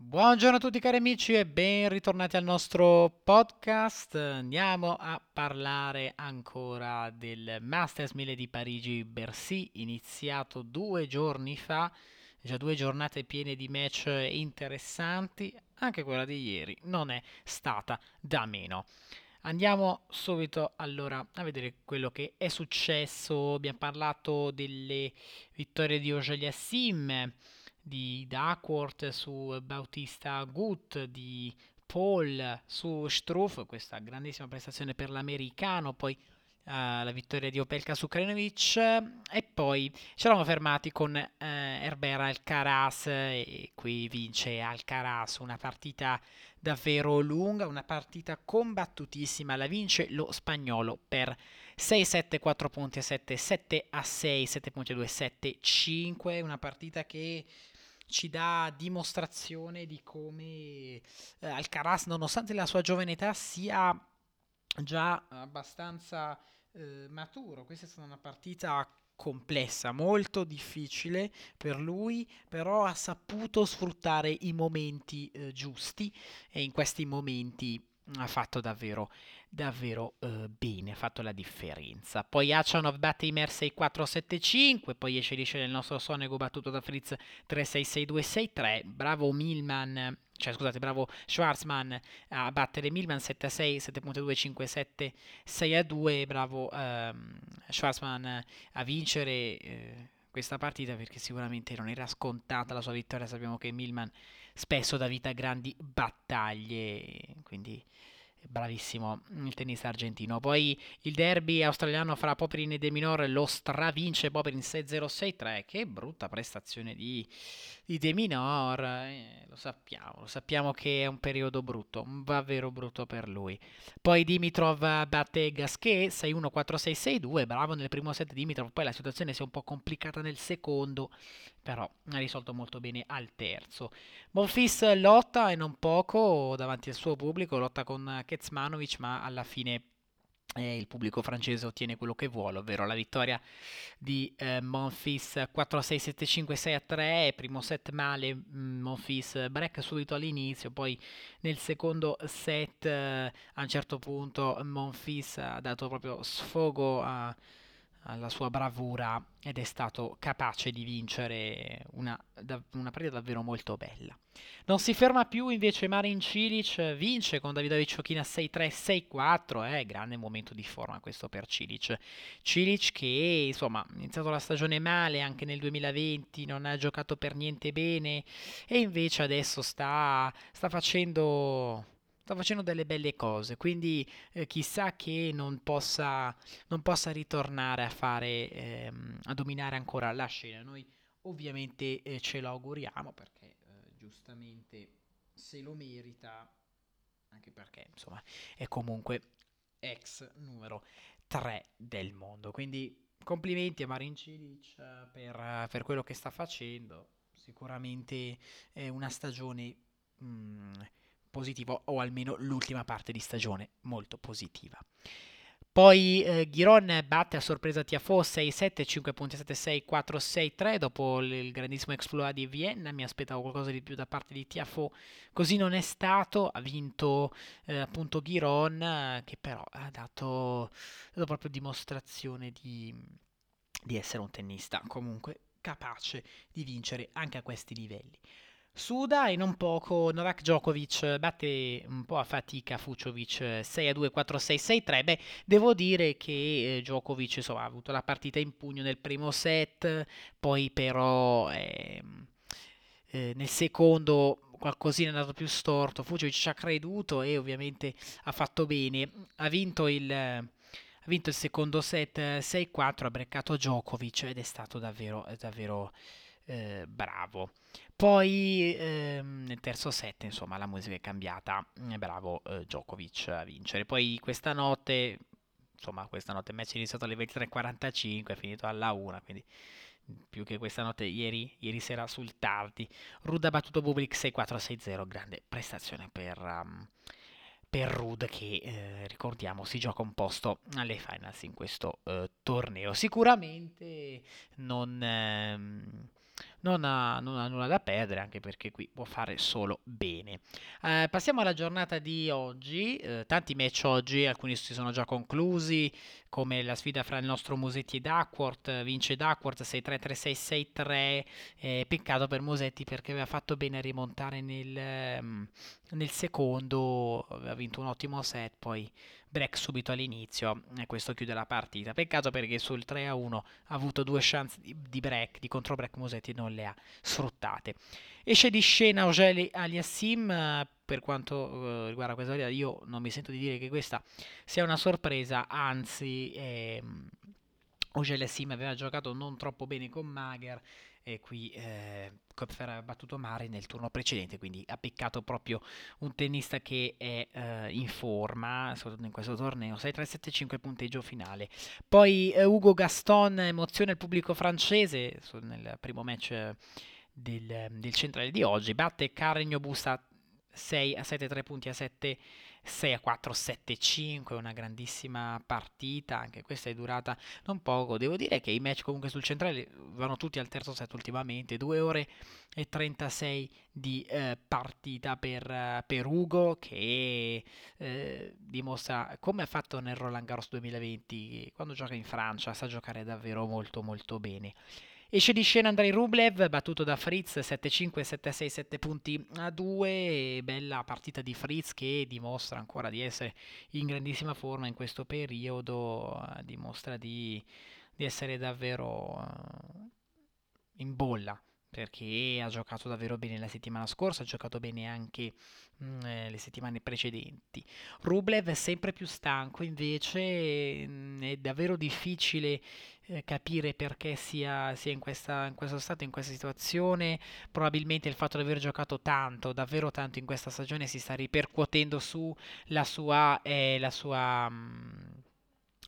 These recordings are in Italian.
Buongiorno a tutti cari amici e ben ritornati al nostro podcast. Andiamo a parlare ancora del Masters 1000 di Parigi-Bercy, iniziato due giorni fa, già due giornate piene di match interessanti, anche quella di ieri non è stata da meno. Andiamo subito allora a vedere quello che è successo. Abbiamo parlato delle vittorie di Ogelia Sim di Duckworth su Bautista Gut, di Paul su Struff, questa grandissima prestazione per l'americano, poi uh, la vittoria di Opelka su Krenovic e poi ci eravamo fermati con uh, Herbert Alcaraz e qui vince Alcaraz, una partita davvero lunga, una partita combattutissima, la vince lo spagnolo per 6-7, 4 punti a 7, 7 a 6, 7 punti a 2, 7, 5, una partita che ci dà dimostrazione di come eh, Alcaraz, nonostante la sua giovane età, sia già abbastanza eh, maturo. Questa è stata una partita complessa, molto difficile per lui, però ha saputo sfruttare i momenti eh, giusti e in questi momenti ha fatto davvero davvero eh, bene, ha fatto la differenza. Poi Achanov batte i Mer 6-4-7-5, poi esce lisce nel nostro Sonego battuto da Fritz 3-6-6-2-6-3, bravo Milman, cioè scusate, bravo Schwarzman a battere Milman 7-6, 7.2, 5-7, 6-2, bravo ehm, Schwarzman a vincere... Eh, questa partita perché sicuramente non era scontata la sua vittoria. Sappiamo che Milman spesso dà vita a grandi battaglie, quindi bravissimo il tennista argentino. Poi il derby australiano fra Popperin e De Minor lo stravince Popperin 6-0-6-3. Che brutta prestazione di, di De Minor, eh, lo sappiamo, lo sappiamo che è un periodo brutto, davvero brutto per lui. Poi Dimitrov batte Gasquet 6-1-4-6-6-2, bravo nel primo set Dimitrov, poi la situazione si è un po' complicata nel secondo, però ha risolto molto bene al terzo. Monfils lotta e non poco davanti al suo pubblico, lotta con Kezmanovic, ma alla fine eh, il pubblico francese ottiene quello che vuole, ovvero la vittoria di eh, Monfils 4-6-7-5-6-3, primo set male, mm, Monfils break subito all'inizio, poi nel secondo set eh, a un certo punto Monfils ha dato proprio sfogo a alla sua bravura ed è stato capace di vincere una, da, una partita davvero molto bella. Non si ferma più invece Marin Cilic, vince con Davidovic Ciocchina 6-3-6-4, eh, grande momento di forma questo per Cilic. Cilic che insomma ha iniziato la stagione male anche nel 2020, non ha giocato per niente bene e invece adesso sta, sta facendo sta facendo delle belle cose, quindi eh, chissà che non possa, non possa ritornare a fare, ehm, a dominare ancora la scena. Noi ovviamente eh, ce lo auguriamo perché eh, giustamente se lo merita, anche perché insomma è comunque ex numero 3 del mondo. Quindi complimenti a Marin Cilic per, per quello che sta facendo. Sicuramente è una stagione mh, mm, positivo o almeno l'ultima parte di stagione molto positiva. Poi eh, Giron batte a sorpresa Tiafo 6-7, 5.76, 4-6-3 dopo il grandissimo exploit di Vienna. Mi aspettavo qualcosa di più da parte di Tiafo, così non è stato. Ha vinto eh, appunto Giron, che però ha dato, dato proprio dimostrazione di, di essere un tennista comunque capace di vincere anche a questi livelli. Suda e non poco Novak Djokovic batte un po' a fatica Fuciovic 6 a 2, 4 6, 6 3. Beh, devo dire che eh, Djokovic insomma, ha avuto la partita in pugno nel primo set, poi però eh, eh, nel secondo qualcosina è andato più storto. Fuciovic ci ha creduto e ovviamente ha fatto bene. Ha vinto il, ha vinto il secondo set 6-4, ha breccato Djokovic ed è stato davvero, davvero eh, bravo. Poi ehm, nel terzo set, insomma, la musica è cambiata. È bravo eh, Djokovic a vincere. Poi questa notte, insomma, questa notte il match è iniziato alle 23.45, è finito alla 1, quindi più che questa notte ieri, ieri sera sul tardi. Rud ha battuto Bublik 6-4-6-0, grande prestazione per, um, per Rud che eh, ricordiamo si gioca un posto alle finals in questo eh, torneo. Sicuramente non... Ehm, non ha, non ha, nulla da perdere, anche perché qui può fare solo bene. Eh, passiamo alla giornata di oggi, eh, tanti match oggi, alcuni si sono già conclusi, come la sfida fra il nostro Musetti e Duckworth, vince Duckworth 6-3-3-6-6-3, eh, peccato per Musetti perché aveva fatto bene a rimontare nel, ehm, nel secondo, aveva vinto un ottimo set, poi break subito all'inizio e questo chiude la partita. Peccato perché sul 3-1 ha avuto due chance di, break, di contro break Musetti non le ha sfruttate. Esce di scena Ogeli Aliassim, per quanto uh, riguarda questa partita io non mi sento di dire che questa sia una sorpresa, anzi ehm, Ogeli Aliassim aveva giocato non troppo bene con Mager e qui eh, ha battuto Mari nel turno precedente, quindi ha peccato proprio un tennista che è eh, in forma, soprattutto in questo torneo, 6-3-7-5 punteggio finale. Poi eh, Ugo Gaston emoziona il pubblico francese nel primo match del, del centrale di oggi, batte Carregno Busta 6 a 7 3 punti a 7 6 a 4 7 5 una grandissima partita anche questa è durata non poco. Devo dire che i match comunque sul centrale vanno tutti al terzo set ultimamente 2 ore e 36 di eh, partita per, uh, per, Ugo che eh, dimostra come ha fatto nel Roland Garros 2020 quando gioca in Francia sa giocare davvero molto molto bene Esce di scena Andrei Rublev, battuto da Fritz 7-5, 7-6, 7 punti a 2. Bella partita di Fritz che dimostra ancora di essere in grandissima forma in questo periodo, dimostra di, di essere davvero eh, in bolla perché ha giocato davvero bene la settimana scorsa, ha giocato bene anche mh, mm, eh, le settimane precedenti. Rublev è sempre più stanco, invece mh, mm, è davvero difficile eh, capire perché sia, sia in, questa, in, questo stato, in questa situazione. Probabilmente il fatto di aver giocato tanto, davvero tanto in questa stagione si sta ripercuotendo sulla sua... Eh, la sua mh, mm,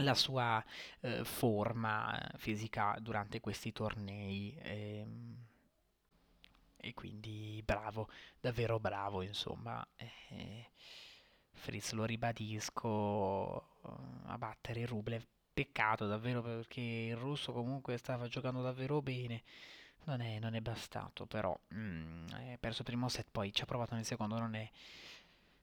la sua eh, forma fisica durante questi tornei. Ehm e quindi bravo, davvero bravo, insomma. Eh, Fritz, lo ribadisco, eh, a battere Rublev. Peccato davvero perché il russo comunque stava giocando davvero bene. Non è, non è bastato, però mm, è perso il primo set, poi ci ha provato nel secondo, non è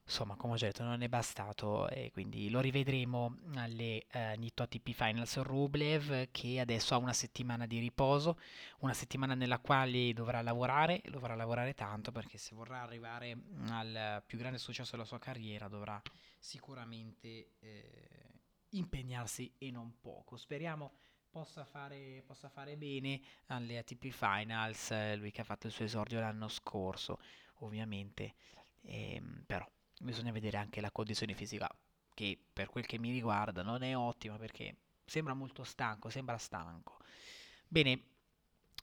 insomma, come ho detto, non è bastato e quindi lo rivedremo alle eh, Nitto ATP Finals Rublev che adesso ha una settimana di riposo, una settimana nella quale dovrà lavorare, dovrà lavorare tanto perché se vorrà arrivare al più grande successo della sua carriera dovrà sicuramente eh, impegnarsi e non poco. Speriamo possa fare, possa fare bene alle ATP Finals, eh, lui che ha fatto il suo esordio l'anno scorso, ovviamente, ehm, però bisogna vedere anche la condizione fisica che per quel che mi riguarda non è ottima perché sembra molto stanco, sembra stanco. Bene,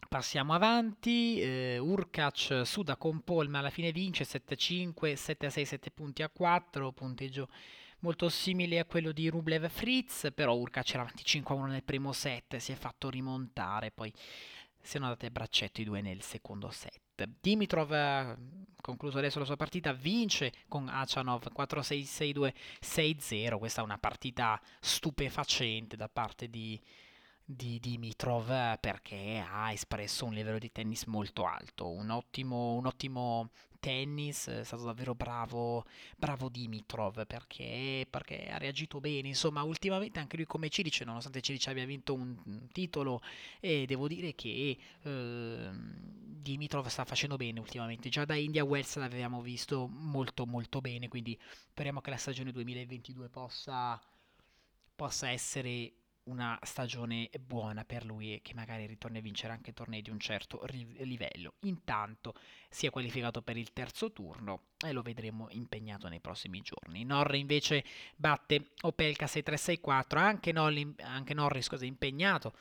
passiamo avanti. Eh, Urkac suda con Paul ma alla fine vince 7-5, 7-6, 7 punti a 4, punteggio molto simile a quello di Rublev Fritz, però Urkac era avanti 5-1 nel primo set, si è fatto rimontare, poi si sono andati a braccetto i due nel secondo set. Dimitrov, eh, concluso adesso la sua partita, vince con Achanov 4-6-6-2-6-0. Questa è una partita stupefacente da parte di, di Dimitrov eh, perché ha espresso un livello di tennis molto alto, un ottimo, un ottimo tennis, è stato davvero bravo, bravo Dimitrov perché, perché, ha reagito bene, insomma ultimamente anche lui come Cilic, nonostante Cilic abbia vinto un titolo e devo dire che eh, Dimitrov sta facendo bene ultimamente, già da India Wells l'avevamo visto molto molto bene, quindi speriamo che la stagione 2022 possa, possa essere una stagione buona per lui e che magari ritorni a vincere anche tornei di un certo livello. Intanto si è qualificato per il terzo turno e lo vedremo impegnato nei prossimi giorni. Norri invece batte Opelka 6-3-6-4, anche, anche Norri scusa, impegnato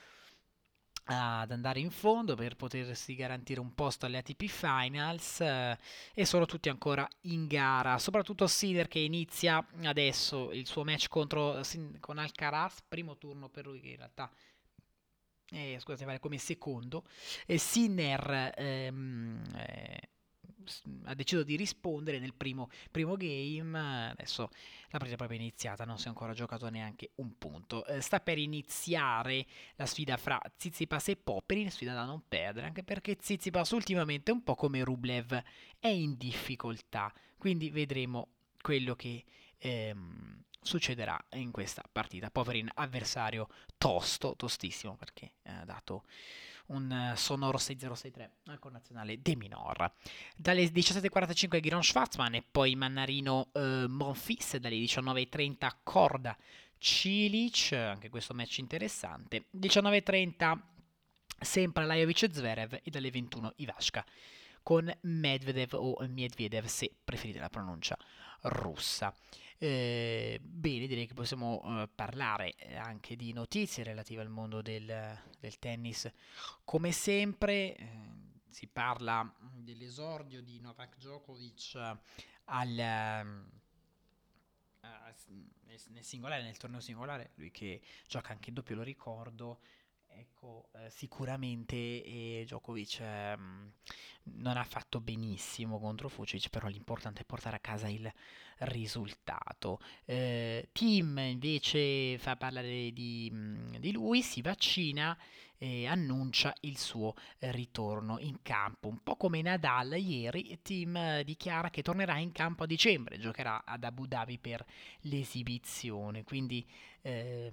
ad andare in fondo per potersi garantire un posto alle ATP Finals eh, e sono tutti ancora in gara, soprattutto Sider che inizia adesso il suo match contro, con Alcaraz, primo turno per lui che in realtà eh, scusate, vale come secondo, e Sinner ehm, eh, ha deciso di rispondere nel primo, primo game, adesso la partita è proprio iniziata, non si è ancora giocato neanche un punto. Eh, sta per iniziare la sfida fra Zizipas e Popperin, sfida da non perdere, anche perché Zizipas ultimamente, un po' come Rublev, è in difficoltà, quindi vedremo quello che... Ehm, succederà in questa partita. Poverin avversario tosto, tostissimo perché ha dato un sonoro 6-0-6-3 al connazionale De Minor. Dalle 17.45 Giron Schwarzman e poi Mannarino eh, Monfils, dalle 19.30 Corda Cilic, anche questo match interessante. 19.30 sempre Lajovic e Zverev e dalle 21 Ivashka con Medvedev o Medvedev se preferite la pronuncia russa. Eh, bene, direi che possiamo eh, parlare anche di notizie relative al mondo del, del tennis. Come sempre eh, si parla dell'esordio di Novak Djokovic al, ehm, nel singolare, nel torneo singolare, lui che gioca anche in doppio, lo ricordo, Ecco, eh, sicuramente eh, Djokovic eh, non ha fatto benissimo contro Fucic, però l'importante è portare a casa il risultato. Eh, Tim invece fa parlare di, mm, di lui, si vaccina e annuncia il suo ritorno in campo. Un po' come Nadal ieri, Tim dichiara che tornerà in campo a dicembre, giocherà ad Abu Dhabi per l'esibizione, quindi eh,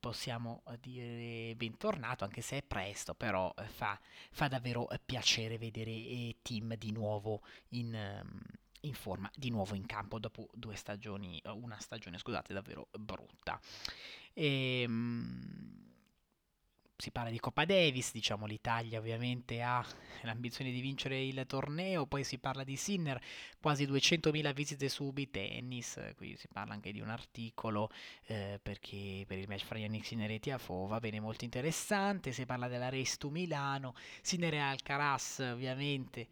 possiamo eh, dire bentornato, anche se è presto, però eh, fa, fa davvero eh, piacere vedere Tim di nuovo in, ehm, in, forma, di nuovo in campo dopo due stagioni, una stagione, scusate, davvero brutta. E, ehm, si parla di Coppa Davis, diciamo l'Italia ovviamente ha l'ambizione di vincere il torneo, poi si parla di Sinner, quasi 200.000 visite su Tennis, qui si parla anche di un articolo eh, perché per il match fra Yannick Sinner e Tiafo va bene molto interessante, si parla della Restu Milano, Sinner e Alcaraz ovviamente.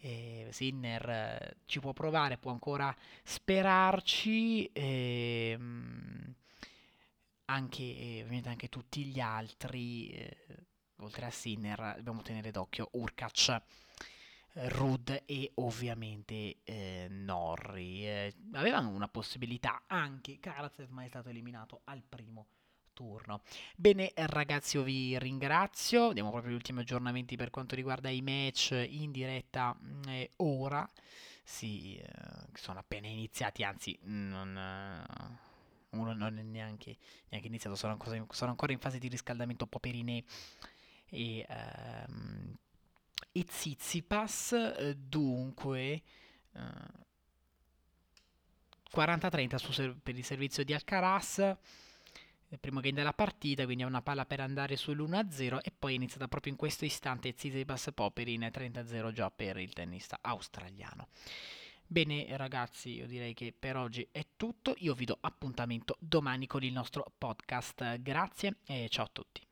Eh, Sinner eh, ci può provare, può ancora sperarci. Ehm, anche, eh, ovviamente anche tutti gli altri, eh, oltre a Sinner, dobbiamo tenere d'occhio Urkac, eh, Rud e ovviamente eh, Norri. Eh, avevano una possibilità anche Karatsev, ma è stato eliminato al primo turno. Bene ragazzi, io vi ringrazio, diamo proprio gli ultimi aggiornamenti per quanto riguarda i match in diretta mm, ora. Sì, eh, sono appena iniziati, anzi non uno non è neanche, neanche iniziato, sono ancora, sono ancora, in fase di riscaldamento un po' Perinè e, um, e Zizipas, eh, dunque... Uh, 40-30 per il servizio di Alcaraz il primo game della partita, quindi è una palla per andare sull'1-0 e poi è iniziata proprio in questo istante Tsitsipas Poperin 30-0 già per il tennista australiano. Bene ragazzi, io direi che per oggi è tutto, io vi do appuntamento domani con il nostro podcast, grazie e ciao a tutti.